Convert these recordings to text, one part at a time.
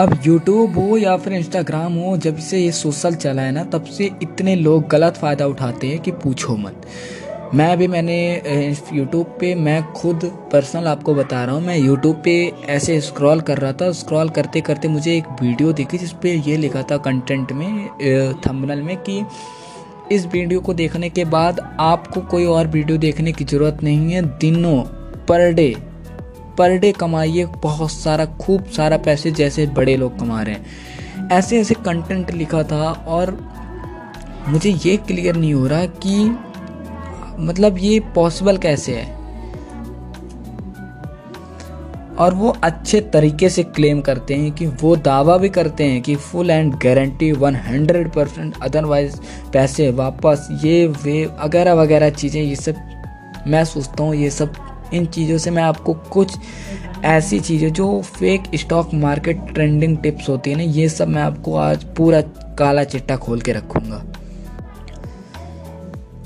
अब यूट्यूब हो या फिर इंस्टाग्राम हो, जब से ये सोशल चला है ना, तब से इतने लोग गलत फ़ायदा उठाते हैं कि पूछो मत। मैं भी मैंने यूट्यूब पे मैं खुद पर्सनल आपको बता रहा हूँ, मैं यूट्यूब पे ऐसे स्क्रॉल कर रहा था स्क्रॉल करते करते मुझे एक वीडियो दिखी जिस पे ये लिखा था कंटेंट में थंबनेल में कि इस वीडियो को देखने के बाद आपको कोई और वीडियो देखने की ज़रूरत नहीं है, दिनों पर डे पर डे कमाइए, बहुत सारा, खूब सारा पैसे जैसे बड़े लोग कमा रहे हैं। ऐसे ऐसे कंटेंट लिखा था और मुझे ये क्लियर नहीं हो रहा कि मतलब ये पॉसिबल कैसे है। और वो अच्छे तरीके से क्लेम करते हैं कि वो दावा भी करते हैं कि full and guarantee 100 percent otherwise पैसे वापस, ये, वे, वगैरह वगैरह चीज़ें, ये सब, मैं सोचता हूँ ये सब इन चीज़ों से मैं आपको कुछ ऐसी चीज़ें जो fake stock market trending tips होती है ना, ये सब मैं आपको आज पूरा काला चिट्टा खोल के रखूँगा।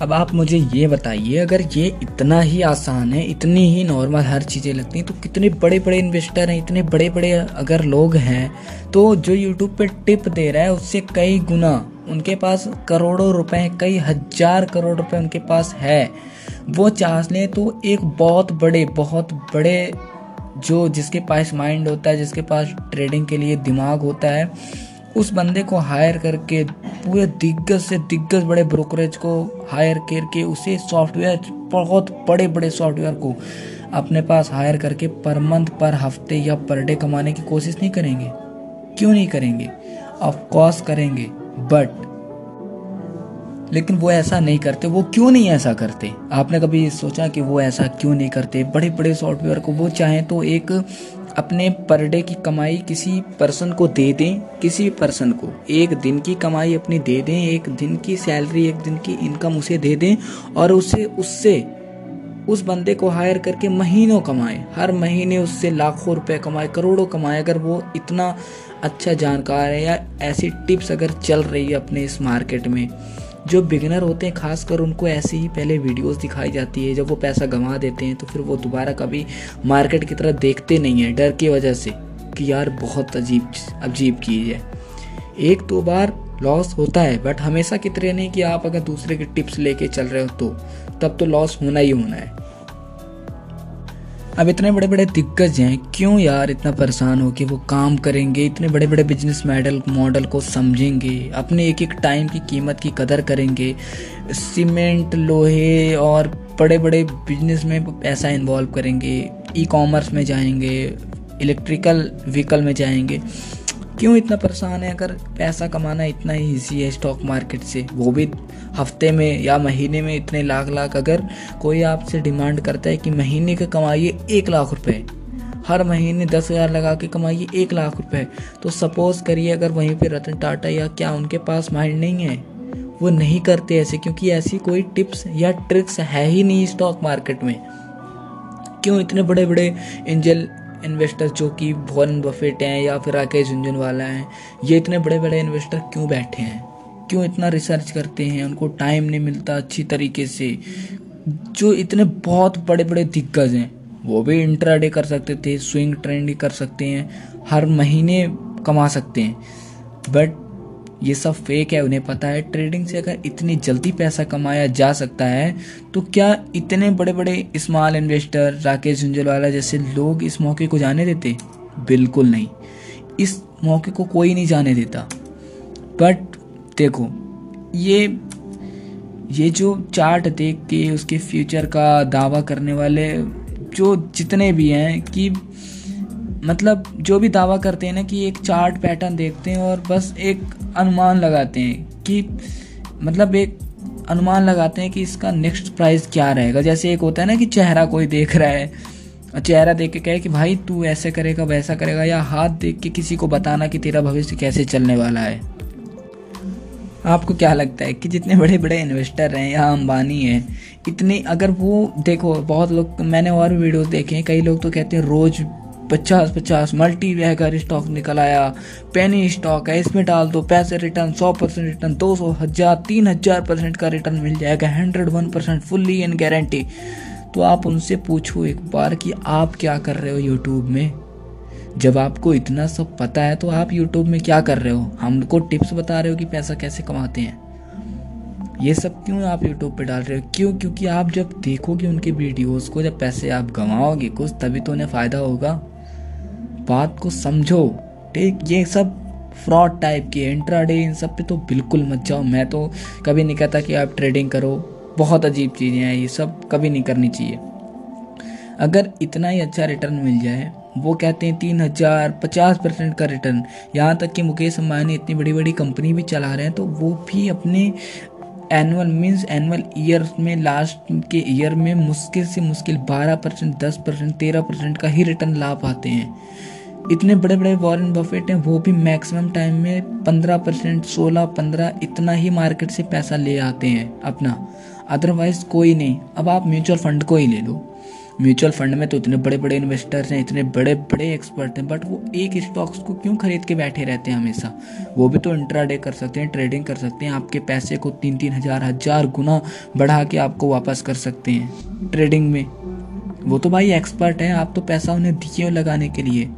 अब आप मुझे ये बताइए, अगर ये इतना ही आसान है, इतनी ही नॉर्मल हर चीज़ें लगती हैं तो कितने बड़े बड़े इन्वेस्टर हैं, इतने बड़े बड़े अगर लोग हैं तो जो यूट्यूब पे टिप दे रहा है, उससे कई गुना उनके पास करोड़ों रुपए, कई हज़ार करोड़ रुपए उनके पास है। वो चाह लें तो एक बहुत बड़े बहुत बड़े जो जिसके पास माइंड होता है, जिसके पास ट्रेडिंग के लिए दिमाग होता है, उस बंदे को हायर करके, पूरे दिग्गज से दिग्गज बड़े ब्रोकरेज को हायर करके उसे सॉफ्टवेयर बहुत बड़े बड़े सॉफ्टवेयर को अपने पास हायर करके पर मंथ पर हफ़्ते या पर डे कमाने की कोशिश नहीं करेंगे। क्यों नहीं करेंगे? ऑफ़ कोर्स करेंगे बट लेकिन वो ऐसा नहीं करते, वो क्यों नहीं ऐसा करते? आपने कभी सोचा कि वो ऐसा क्यों नहीं करते? बड़े बड़े सॉफ्टवेयर को वो चाहें तो एक अपने पर डे की कमाई किसी पर्सन को दे दें, किसी पर्सन को। एक दिन की कमाई अपनी दे दें, एक दिन की सैलरी, एक दिन की इनकम उसे दे दें और उसे, उससे, उस बंदे को हायर करके महीनों कमाए। हर महीने उससे लाखों रुपए कमाए, करोड़ों कमाए, अगर वो इतना अच्छा जानकार है या ऐसी टिप्स अगर चल रही है अपने इस मार्केट में। जो बिगनर होते हैं, खासकर उनको ऐसी ही पहले वीडियोस दिखाई जाती है, जब वो पैसा गंवा देते हैं तो फिर वो दोबारा कभी मार्केट की तरफ़ देखते नहीं हैं, डर की वजह से कि यार बहुत अजीब अजीब चीज़ है। एक दो बार लॉस होता है बट हमेशा की तरह नहीं कि आप अगर दूसरे के टिप्स लेके चल रहे हो तो तब तो लॉस होना ही होना है। अब इतने बड़े बड़े दिग्गज हैं, क्यों यार इतना परेशान हो कि वो काम करेंगे, इतने बड़े बड़े बिज़नेस मॉडल मॉडल को समझेंगे, अपने एक एक टाइम की कीमत की कदर करेंगे सीमेंट लोहे और बड़े बड़े बिज़नेस में पैसा इन्वॉल्व करेंगे ई कॉमर्स में जाएँगे इलेक्ट्रिकल व्हीकल में जाएँगे। क्यों इतना परेशान है? अगर पैसा कमाना इतना ही ईजी है स्टॉक मार्केट से, वो भी हफ़्ते में या महीने में इतने लाख लाख अगर कोई आपसे डिमांड करता है कि महीने का कमाइए एक लाख रुपए, हर महीने दस हज़ार लगा के कमाइए एक लाख रुपए तो सपोज़ करिए अगर वहीं पे रतन टाटा या क्या उनके पास माइंड नहीं है, वो नहीं करते ऐसे, क्योंकि ऐसी कोई टिप्स या ट्रिक्स है ही नहीं स्टॉक मार्केट में। क्यों इतने बड़े बड़े एंजल इन्वेस्टर जो कि वॉरेन बफेट हैं या फिर राकेश झुंझुनवाला हैं, ये इतने बड़े बड़े इन्वेस्टर क्यों बैठे हैं? क्यों इतना रिसर्च करते हैं? उनको टाइम नहीं मिलता अच्छी तरीके से। जो इतने बहुत बड़े बड़े दिग्गज हैं, वो भी इंटराडे कर सकते थे स्विंग ट्रेंड कर सकते हैं, हर महीने कमा सकते हैं। बट ये सब फेक है, उन्हें पता है। ट्रेडिंग से अगर इतनी जल्दी पैसा कमाया जा सकता है तो क्या इतने बड़े बड़े स्मॉल इन्वेस्टर राकेश झुंझुनवाला जैसे लोग इस मौके को जाने देते? बिल्कुल नहीं। इस मौके को कोई नहीं जाने देता। बट देखो, ये ये जो चार्ट देख के उसके फ्यूचर का दावा करने वाले, जो जितने भी हैं, कि मतलब जो भी दावा करते हैं ना कि एक चार्ट पैटर्न देखते हैं और बस एक अनुमान लगाते हैं कि मतलब एक अनुमान लगाते हैं कि इसका नेक्स्ट प्राइस क्या रहेगा। जैसे एक होता है ना कि चेहरा कोई देख रहा है और चेहरा देख के कहे कि भाई तू ऐसे करेगा, वैसा करेगा या हाथ देख के किसी को बताना कि तेरा भविष्य कैसे चलने वाला है। आपको क्या लगता है कि जितने बड़े बड़े इन्वेस्टर हैं या अंबानी हैं, इतनी अगर वो देखो, बहुत लोग, मैंने और वीडियो देखे हैं, कई लोग तो कहते हैं रोज़ पचास पचास मल्टी वैगर स्टॉक निकल आया। पेनी स्टॉक है, इसमें डाल दो पैसे रिटर्न, सौ परसेंट रिटर्न, दो सौ हज़ार, तीन हज़ार परसेंट का रिटर्न मिल जाएगा hundred one percent fully in guarantee तो आप उनसे पूछो एक बार कि आप क्या कर रहे हो यूट्यूब में? जब आपको इतना सब पता है तो आप यूट्यूब में क्या कर रहे हो? हमको टिप्स बता रहे हो कि पैसा कैसे कमाते हैं। ये सब क्यों आप यूट्यूब पे डाल रहे हो? क्यों? क्योंकि आप जब देखोगे उनके वीडियोस को, जब पैसे आप गंवाओगे कुछ, तभी तो उन्हें फ़ायदा होगा। बात को समझो। ठीक, ये सब फ्रॉड टाइप की इंट्राडे इन सब पे तो बिल्कुल मत जाओ। मैं तो कभी नहीं कहता कि आप ट्रेडिंग करो। बहुत अजीब चीज़ें हैं, ये सब कभी नहीं करनी चाहिए। अगर इतना ही अच्छा रिटर्न मिल जाए, वो कहते हैं तीन हज़ार, पचास परसेंट का रिटर्न यहाँ तक कि मुकेश अंबानी इतनी बड़ी बड़ी कंपनी भी चला रहे हैं तो वो भी अपने एनुअल मीन्स एनुअल ईयर में लास्ट के ईयर में मुश्किल से मुश्किल बारह परसेंट दस परसेंट तेरह परसेंट का ही रिटर्न ला पाते हैं। इतने बड़े बड़े वॉरेन बफेट हैं, वो भी मैक्सिमम टाइम में पंद्रह परसेंट सोलह, पंद्रह, इतना ही मार्केट से पैसा ले आते हैं अपना। अदरवाइज़ कोई नहीं। अब आप म्यूचुअल फंड को ही ले लो। म्यूचुअल फंड में तो इतने बड़े बड़े इन्वेस्टर्स हैं, इतने बड़े बड़े एक्सपर्ट हैं बट वो एक स्टॉक्स को क्यों खरीद के बैठे रहते हैं हमेशा? वो भी तो इंट्राडे कर सकते हैं ट्रेडिंग कर सकते हैं, आपके पैसे को तीन तीन हज़ार हज़ार गुना बढ़ा के आपको वापस कर सकते हैं। ट्रेडिंग में। वो तो भाई एक्सपर्ट है, आप तो पैसा उन्हें दिए लगाने के लिए।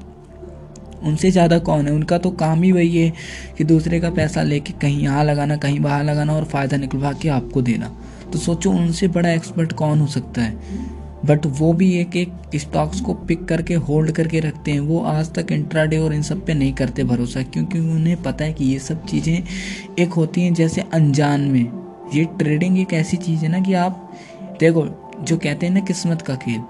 उनसे ज़्यादा कौन है? उनका तो काम ही वही है कि दूसरे का पैसा लेके कहीं यहाँ लगाना, कहीं बाहर लगाना और फ़ायदा निकलवा के आपको देना। तो सोचो, उनसे बड़ा एक्सपर्ट कौन हो सकता है? बट वो भी एक एक स्टॉक्स को पिक करके होल्ड करके रखते हैं। वो आज तक इंट्राडे और इन सब पे नहीं करते भरोसा, क्योंकि उन्हें पता है कि ये सब चीज़ें एक होती हैं जैसे अनजान में। ये ट्रेडिंग एक ऐसी चीज़ है ना कि आप, देखो, जो कहते हैं ना किस्मत का खेल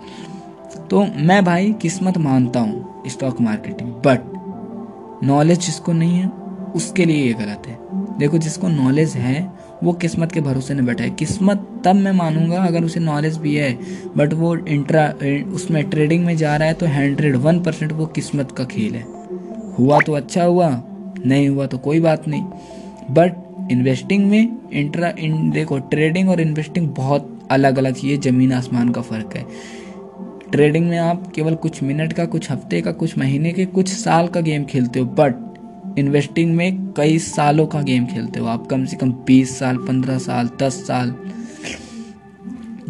तो मैं भाई किस्मत मानता हूँ स्टॉक मार्केट में बट नॉलेज जिसको नहीं है, उसके लिए ये गलत है। देखो, जिसको नॉलेज है, वो किस्मत के भरोसे नहीं बैठा है। किस्मत तब मैं मानूँगा अगर उसे नॉलेज भी है बट वो इंट्रा उसमें ट्रेडिंग में जा रहा है तो हंड्रेड वन परसेंट वो किस्मत का खेल है। हुआ तो अच्छा हुआ, नहीं हुआ तो कोई बात नहीं। बट इन्वेस्टिंग में इंट्रा इन देखो ट्रेडिंग और इन्वेस्टिंग बहुत अलग अलग चीज़ ज़मीन आसमान का फ़र्क है। ट्रेडिंग में आप केवल कुछ मिनट का, कुछ हफ़्ते का, कुछ महीने के, कुछ साल का गेम खेलते हो बट इन्वेस्टिंग में कई सालों का गेम खेलते हो आप। कम से कम बीस साल, पंद्रह साल, दस साल।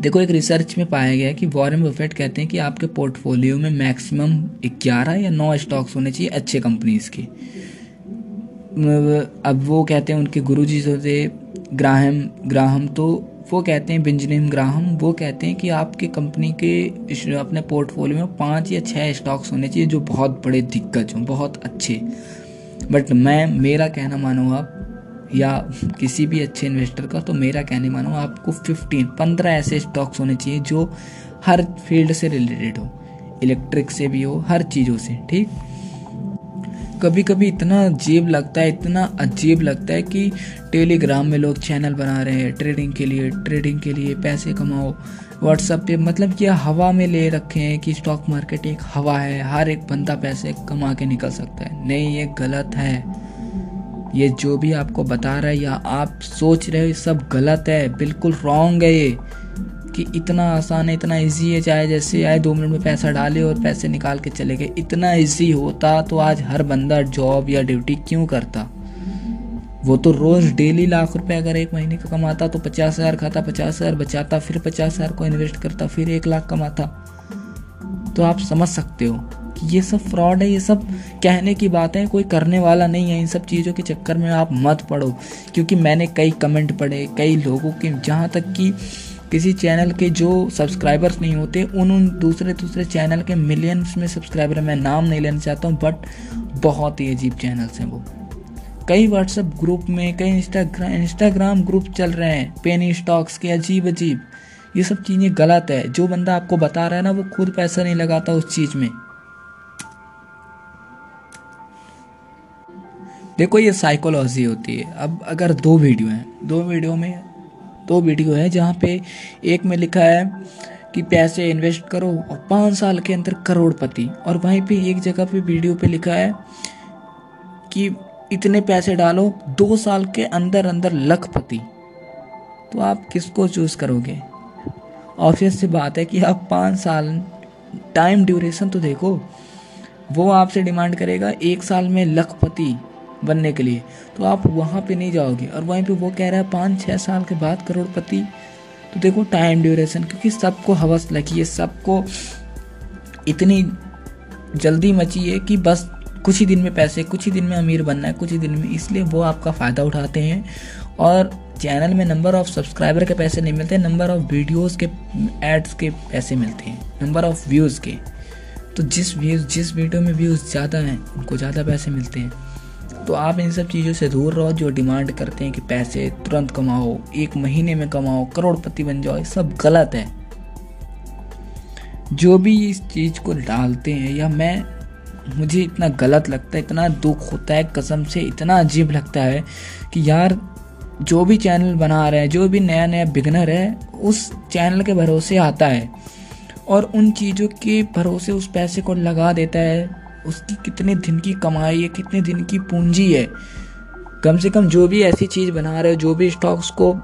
देखो, एक रिसर्च में पाया गया है कि वॉरेन बफेट कहते हैं कि आपके पोर्टफोलियो में मैक्सिमम ग्यारह या नौ स्टॉक्स होने चाहिए अच्छे कंपनीज़ के। अब वो कहते हैं, उनके गुरु जी जो थे, ग्राहम ग्राहम तो वो कहते हैं बेंजामिन ग्राहम, वो कहते हैं कि आपके कंपनी के अपने पोर्टफोलियो में पाँच या छः स्टॉक्स होने चाहिए जो बहुत बड़े दिग्गज हों, बहुत अच्छे। बट मैं, मेरा कहना मानो आप, या किसी भी अच्छे इन्वेस्टर का तो मेरा कहने मानो आपको फिफ्टीन पंद्रह ऐसे स्टॉक्स होने चाहिए जो हर फ़ील्ड से रिलेटेड हो, इलेक्ट्रिक से भी हो, हर चीज़ों से, ठीक? कभी कभी इतना अजीब लगता है, इतना अजीब लगता है कि टेलीग्राम में लोग चैनल बना रहे हैं ट्रेडिंग के लिए ट्रेडिंग के लिए पैसे कमाओ। व्हाट्सअप पे मतलब ये हवा में ले रखे हैं कि स्टॉक मार्केट एक हवा है, हर एक बंदा पैसे कमा के निकल सकता है। नहीं, ये गलत है। ये जो भी आपको बता रहा है या आप सोच रहे हो सब गलत है, बिल्कुल रॉन्ग है ये। कि इतना आसान है, इतना इजी है, चाहे जैसे आए दो मिनट में पैसा डाले और पैसे निकाल के चले गए। इतना इजी होता तो आज हर बंदा जॉब या ड्यूटी क्यों करता? वो तो रोज़ डेली लाख रुपए अगर एक महीने का कमाता तो पचास हज़ार खाता, पचास हज़ार बचाता, फिर पचास हज़ार को इन्वेस्ट करता, फिर एक लाख कमाता। तो आप समझ सकते हो कि ये सब फ्रॉड है, ये सब कहने की बात है, कोई करने वाला नहीं है इन सब चीज़ों के चक्कर में आप मत पढ़ो क्योंकि मैंने कई कमेंट पढ़े, कई लोगों के, जहाँ तक कि किसी चैनल के जो सब्सक्राइबर्स नहीं होते, उन उन दूसरे दूसरे चैनल के मिलियंस में सब्सक्राइबर मैं नाम नहीं लेना चाहता हूँ बट बहुत ही अजीब चैनल्स हैं वो। कई व्हाट्सएप ग्रुप में, कई इंस्टाग्राम इंस्टाग्राम ग्रुप चल रहे हैं पेनी स्टॉक्स के अजीब अजीब। ये सब चीज़ें गलत है। जो बंदा आपको बता रहा है ना, वो खुद पैसा नहीं लगाता उस चीज़ में। देखो, ये साइकोलॉजी होती है। अब अगर दो वीडियो हैं, दो वीडियो में दो वीडियो है जहाँ पे एक में लिखा है कि पैसे इन्वेस्ट करो और पाँच साल के अंदर करोड़पति। और वहीं पे एक जगह पे वीडियो पे लिखा है कि इतने पैसे डालो, दो साल के अंदर अंदर लखपति। तो आप किसको चूज़ करोगे? ऑब्वियस सी बात है कि आप पाँच साल टाइम ड्यूरेशन तो देखो, वो आपसे डिमांड करेगा, एक साल में लखपति। बनने के लिए। तो आप वहाँ पे नहीं जाओगे। और वहीं पे वो कह रहा है, पाँच छः साल के बाद करोड़पति। तो देखो टाइम ड्यूरेशन क्योंकि सबको हवस लगी है, सबको इतनी जल्दी मची है कि बस कुछ ही दिन में पैसे, कुछ ही दिन में अमीर बनना है, कुछ ही दिन में। इसलिए वो आपका फ़ायदा उठाते हैं। और चैनल में नंबर ऑफ़ सब्सक्राइबर के पैसे नहीं मिलते नंबर ऑफ़ वीडियोस के एड्स के पैसे मिलते हैं। नंबर ऑफ़ व्यूज़ के। तो जिस व्यूज़ जिस वीडियो में व्यूज़ ज़्यादा हैं, उनको ज़्यादा पैसे मिलते हैं। तो आप इन सब चीज़ों से दूर रहो जो डिमांड करते हैं कि पैसे तुरंत कमाओ, एक महीने में कमाओ, करोड़पति बन जाओ सब गलत है। जो भी इस चीज़ को डालते हैं, या मैं, मुझे इतना गलत लगता है, इतना दुख होता है, कसम से इतना अजीब लगता है कि यार, जो भी चैनल बना रहे हैं, जो भी नया नया बिगनर है, उस चैनल के भरोसे आता है। और उन चीज़ों के भरोसे उस पैसे को लगा देता है। उसकी कितने दिन की कमाई है, कितने दिन की पूंजी है। कम से कम जो भी ऐसी चीज़ बना रहे हो, जो भी स्टॉक्स को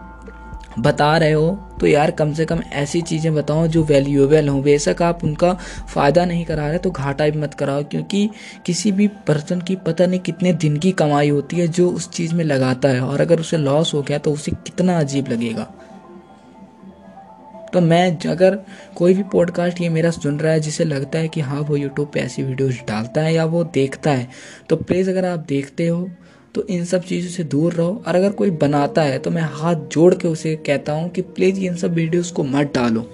बता रहे हो तो यार कम से कम ऐसी चीज़ें बताओ जो वैल्यूएबल हों। बेशक आप उनका फ़ायदा नहीं करा रहे तो घाटा भी मत कराओ, क्योंकि किसी भी पर्सन की पता नहीं कितने दिन की कमाई होती है जो उस चीज़ में लगाता है, और अगर उसे लॉस हो गया तो उसे कितना अजीब लगेगा। तो मैं अगर कोई भी पॉडकास्ट ये मेरा सुन रहा है, जिसे लगता है कि हाँ वो यूट्यूब पे ऐसी वीडियोस डालता है या वो देखता है तो प्लीज़ अगर आप देखते हो तो इन सब चीज़ों से दूर रहो। और अगर कोई बनाता है तो मैं हाथ जोड़ के उसे कहता हूँ कि प्लीज़ इन सब वीडियोस को मत डालो।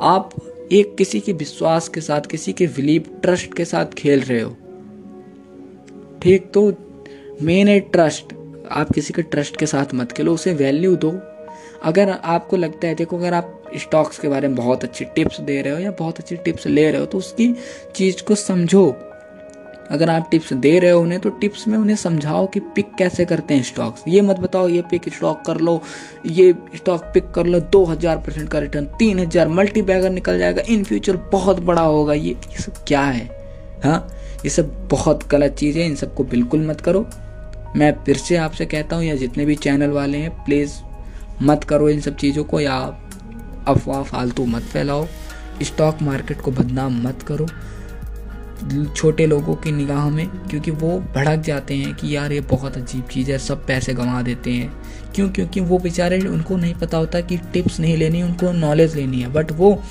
आप एक किसी के विश्वास के साथ, किसी के बिलीव ट्रस्ट के साथ खेल रहे हो। ठीक तो मेन है ट्रस्ट आप किसी के ट्रस्ट के साथ मत खेलो, उसे वैल्यू दो। अगर आपको लगता है, देखो, अगर आप स्टॉक्स के बारे में बहुत अच्छी टिप्स दे रहे हो या बहुत अच्छी टिप्स ले रहे हो तो उसकी चीज़ को समझो। अगर आप टिप्स दे रहे हो उन्हें तो टिप्स में उन्हें समझाओ कि पिक कैसे करते हैं स्टॉक्स। ये मत बताओ, ये पिक स्टॉक कर लो, ये स्टॉक पिक कर लो, दो हज़ार परसेंट का रिटर्न, तीन हज़ार मल्टी बैगर निकल जाएगा, इन फ्यूचर बहुत बड़ा होगा। ये ये सब क्या है? हाँ? ये सब बहुत गलत चीज़ है, इन सबको बिल्कुल मत करो। मैं फिर से आपसे कहता हूँ, या जितने भी चैनल वाले हैं, प्लीज़ मत करो इन सब चीज़ों को या अफवाह फालतू मत फैलाओ। स्टॉक मार्केट को बदनाम मत करो। छोटे लोगों की निगाह में, क्योंकि वो भड़क जाते हैं कि यार ये बहुत अजीब चीज़ है, सब पैसे गंवा देते हैं। क्यों? क्योंकि वो बेचारे, उनको नहीं पता होता कि टिप्स नहीं लेनी, उनको नॉलेज लेनी है। बट वो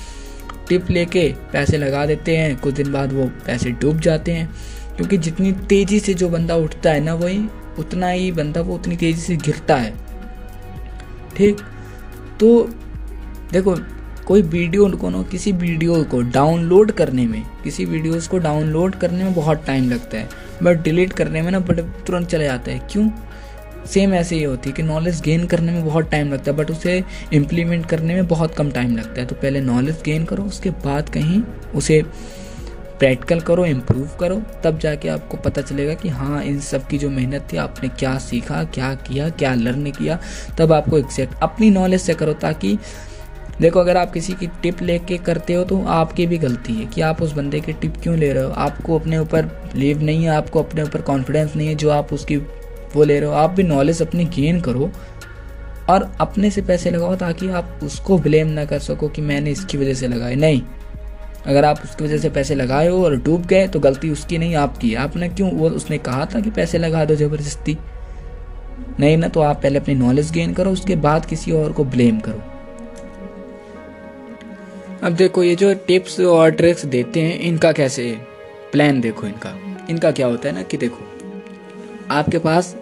टिप लेके पैसे लगा देते हैं। कुछ दिन बाद वो पैसे डूब जाते हैं। क्योंकि जितनी तेज़ी से जो बंदा उठता है ना, वही उतना ही बंदा वो उतनी तेज़ी से गिरता है। ठीक तो देखो, कोई वीडियो को ना, किसी वीडियो को डाउनलोड करने में, किसी वीडियोस को डाउनलोड करने में बहुत टाइम लगता है बट डिलीट करने में ना बट तुरंत चले जाता है। क्यों? सेम ऐसे ही होती है कि नॉलेज गेन करने में बहुत टाइम लगता है बट उसे इम्प्लीमेंट करने में बहुत कम टाइम लगता है। तो पहले नॉलेज गेन करो, उसके बाद कहीं उसे प्रैक्टिकल करो इम्प्रूव करो, तब जाके आपको पता चलेगा कि हाँ इन सब की जो मेहनत थी, आपने क्या सीखा, क्या किया, क्या लर्न किया, तब आपको एग्जैक्ट अपनी नॉलेज से करो ताकि, देखो, अगर आप किसी की टिप लेके करते हो तो आपकी भी गलती है कि आप उस बंदे की टिप क्यों ले रहे हो? आपको अपने ऊपर बिलीव नहीं है, आपको अपने ऊपर कॉन्फिडेंस नहीं है जो आप उसकी वो ले रहे हो। आप भी नॉलेज अपनी गेन करो और अपने से पैसे लगाओ ताकि आप उसको ब्लेम ना कर सको कि मैंने इसकी वजह से लगाए। नहीं अगर आप उसकी वजह से पैसे लगाए हो और डूब गए तो गलती उसकी नहीं, आपकी आपने क्यों, वो उसने कहा था कि पैसे लगा दो ज़बरदस्ती। नहीं ना तो आप पहले अपनी नॉलेज गेन करो, उसके बाद किसी और को ब्लेम करो। अब देखो, ये जो टिप्स और ट्रिक्स देते हैं, इनका कैसे प्लान देखो इनका। इनका क्या होता है ना कि देखो, आपके पास,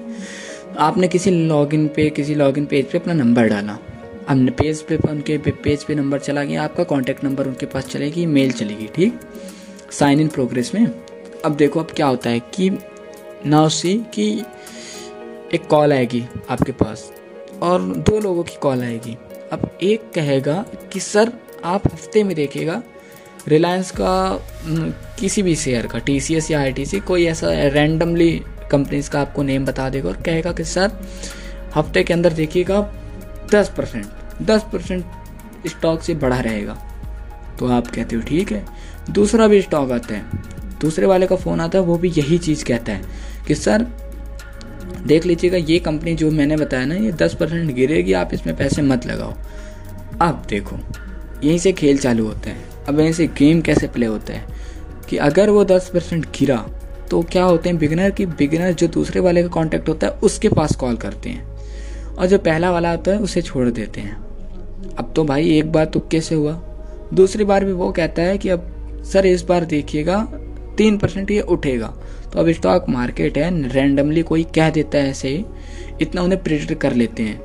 आपने किसी लॉगिन पे, किसी लॉगिन पेज पे अपना नंबर डाला। हमने पेज पे, उनके पेज पे नंबर चला गया, आपका कॉन्टैक्ट नंबर उनके पास चलेगी मेल चलेगी, ठीक? साइन इन प्रोग्रेस में। अब देखो अब क्या होता है कि नाउ सी कि एक कॉल आएगी आपके पास, और दो लोगों की कॉल आएगी। अब एक कहेगा कि, सर, आप हफ़्ते में देखिएगा रिलायंस का किसी भी शेयर का टीसीएस या आईटीसी कोई ऐसा रैंडमली कंपनीज़ का आपको नेम बता देगा और कहेगा कि, सर, हफ़्ते के अंदर देखिएगा दस परसेंट दस परसेंट स्टॉक से बढ़ा रहेगा। तो आप कहते हो, ठीक है। दूसरा भी स्टॉक आता है। दूसरे वाले का फ़ोन आता है, वो भी यही चीज़ कहता है कि, सर, देख लीजिएगा, ये कंपनी जो मैंने बताया ना, ये दस परसेंट गिरेगी, आप इसमें पैसे मत लगाओ। अब देखो, यहीं से खेल चालू होता है। अब यहीं से गेम कैसे प्ले होता है? कि अगर वो दस परसेंट गिरा तो क्या होते हैं बिगनर की बिगनर जो दूसरे वाले का कांटेक्ट होता है, उसके पास कॉल करते हैं। और जो पहला वाला होता है, उसे छोड़ देते हैं। अब तो भाई एक बार तुक्के से हुआ। दूसरी बार भी वो कहता है कि अब सर इस बार देखिएगा, तीन परसेंट ये उठेगा। तो अब स्टॉक मार्केट है रैंडमली कोई कह देता है ऐसे ही, इतना उन्हें प्रिडिक्ट कर लेते हैं।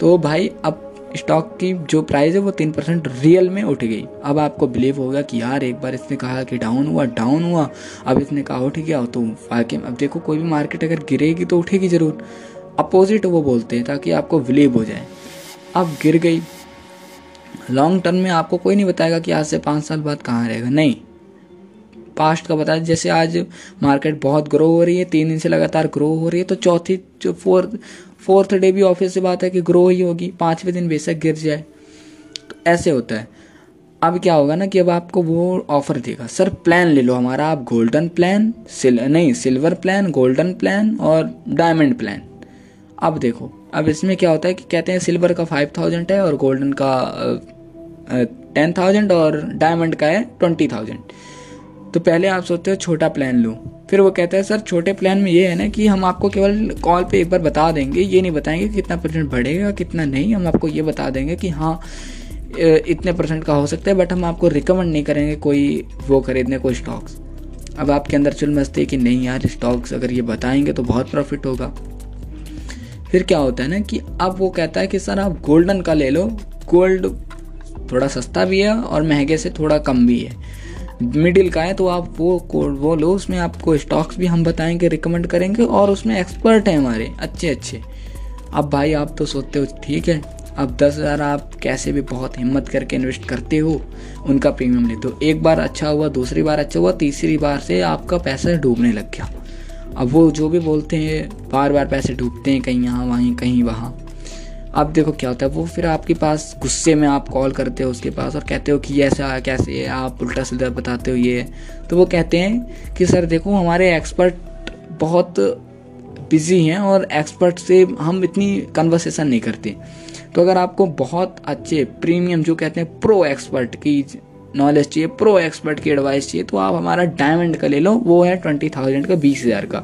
तो भाई अब स्टॉक की जो प्राइस है, वो तीन परसेंट रियल में उठ गई। अब आपको बिलीव होगा कि यार, एक बार इसने कहा कि डाउन हुआ डाउन हुआ। अब इसने कहा उठ गया तो वाकई अब देखो, कोई भी मार्केट अगर गिरेगी तो उठेगी ज़रूर। अपोजिट वो बोलते हैं ताकि आपको बिलीव हो जाए। अब गिर गई। लॉन्ग टर्म में आपको कोई नहीं बताएगा कि आज से पाँच साल बाद कहाँ रहेगा। नहीं। पास्ट का बताया, जैसे आज मार्केट बहुत ग्रो हो रही है, तीन दिन से लगातार ग्रो हो रही है तो चौथी, जो फोर्थ फोर्थ डे भी ऑफ़िस से बात है कि ग्रो ही होगी, पाँचवें दिन बेशक गिर जाए। तो ऐसे होता है। अब क्या होगा ना कि अब आपको वो ऑफ़र देगा। सर प्लान ले लो हमारा। आप गोल्डन प्लान सिल नहीं सिल्वर प्लान गोल्डन प्लान और डायमंड प्लान अब देखो, अब इसमें क्या होता है कि कहते हैं सिल्वर का फाइव थाउज़ेंड है और गोल्डन का टेन थाउज़ेंड और डायमंड का है ट्वेंटी थाउज़ेंड। तो पहले आप सोचते हो छोटा प्लान लो। फिर वो कहता है, सर, छोटे प्लान में ये है ना कि हम आपको केवल कॉल पे एक बार बता देंगे, ये नहीं बताएँगे कितना परसेंट बढ़ेगा, कितना नहीं। हम आपको ये बता देंगे कि हाँ इतने परसेंट का हो सकता है, बट हम आपको रिकमेंड नहीं करेंगे कोई वो खरीदने, कोई स्टॉक्स अब आपके अंदर चुल मस्ती है कि नहीं यार स्टॉक्स अगर ये बताएँगे तो बहुत प्रॉफिट होगा। फिर क्या होता है ना कि अब वो कहता है कि, सर, आप गोल्डन का ले लो। गोल्ड थोड़ा सस्ता भी है और महँगे से थोड़ा कम भी है। मिडिल का है तो आप वो वो लो। उसमें आपको स्टॉक्स भी हम बताएँगे, रिकमेंड करेंगे और उसमें एक्सपर्ट हैं हमारे अच्छे अच्छे अब भाई, आप तो सोचते हो, ठीक है, अब दस हज़ार आप कैसे भी बहुत हिम्मत करके इन्वेस्ट करते हो, उनका प्रीमियम लेते हो। एक बार अच्छा हुआ, दूसरी बार अच्छा हुआ, तीसरी बार से आपका पैसा डूबने लग गया। अब वो जो भी बोलते हैं, बार बार पैसे डूबते हैं कहीं यहाँ, वहीं, कहीं वहाँ। अब देखो क्या होता है, वो फिर आपके पास गुस्से में आप कॉल करते हो उसके पास और कहते हो कि ऐसा, कैसे है, आप उल्टा सीधा बताते हो ये। तो वो कहते हैं कि, सर, देखो, हमारे एक्सपर्ट बहुत बिज़ी हैं और एक्सपर्ट से हम इतनी कन्वर्सेशन नहीं करते। तो अगर आपको बहुत अच्छे प्रीमियम जो कहते हैं प्रो एक्सपर्ट की नॉलेज चाहिए प्रो एक्सपर्ट की एडवाइस चाहिए तो आप हमारा डायमंड का ले लो, वो है ट्वेंटी थाउज़ेंड का बीस हज़ार का।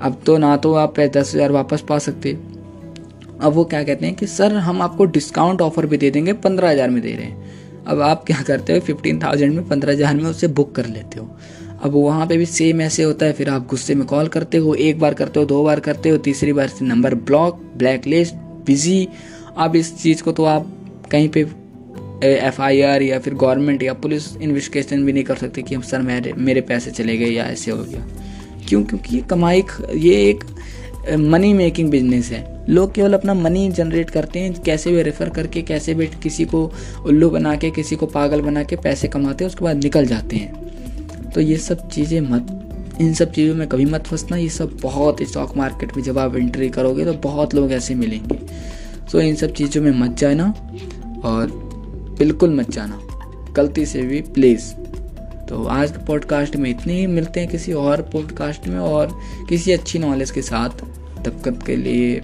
अब तो ना तो आप दस हज़ार वापस पा सकते। अब वो क्या कहते हैं कि, सर, हम आपको डिस्काउंट ऑफ़र भी दे देंगे, पंद्रह हज़ार में दे रहे हैं। अब आप क्या करते हो फिफ्टीन थाउज़ेंड में, पंद्रह हज़ार में उसे बुक कर लेते हो। अब वहाँ पे भी सेम ऐसे होता है, फिर आप गुस्से में कॉल करते हो, एक बार करते हो, दो बार करते हो, तीसरी बार से number block black list busy अब इस चीज़ को तो आप कहीं पे एफ़ आई आर या फिर गवर्नमेंट या पुलिस इन्वेस्टिगेशन भी नहीं कर सकते कि हम सर मेरे मेरे पैसे चले गए या ऐसे हो गया। क्यों? क्योंकि ये कमाई ये एक मनी मेकिंग बिज़नेस है। लोग केवल अपना मनी जनरेट करते हैं, कैसे भी रेफर करके, कैसे भी किसी को उल्लू बना के, किसी को पागल बना के पैसे कमाते हैं, उसके बाद निकल जाते हैं। तो ये सब चीज़ें मत, इन सब चीज़ों में कभी मत फंसना। ये सब बहुत स्टॉक मार्केट में जब आप एंट्री करोगे तो बहुत लोग ऐसे मिलेंगे। सो इन सब चीज़ों में मत जाना और बिल्कुल मत जाना। गलती से भी प्लीज़ तो आज के पॉडकास्ट में इतने ही। मिलते हैं किसी और पॉडकास्ट में और किसी अच्छी नॉलेज के साथ। तब तक के लिए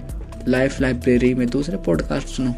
लाइफ लाइब्रेरी में दूसरे पॉडकास्ट सुनो।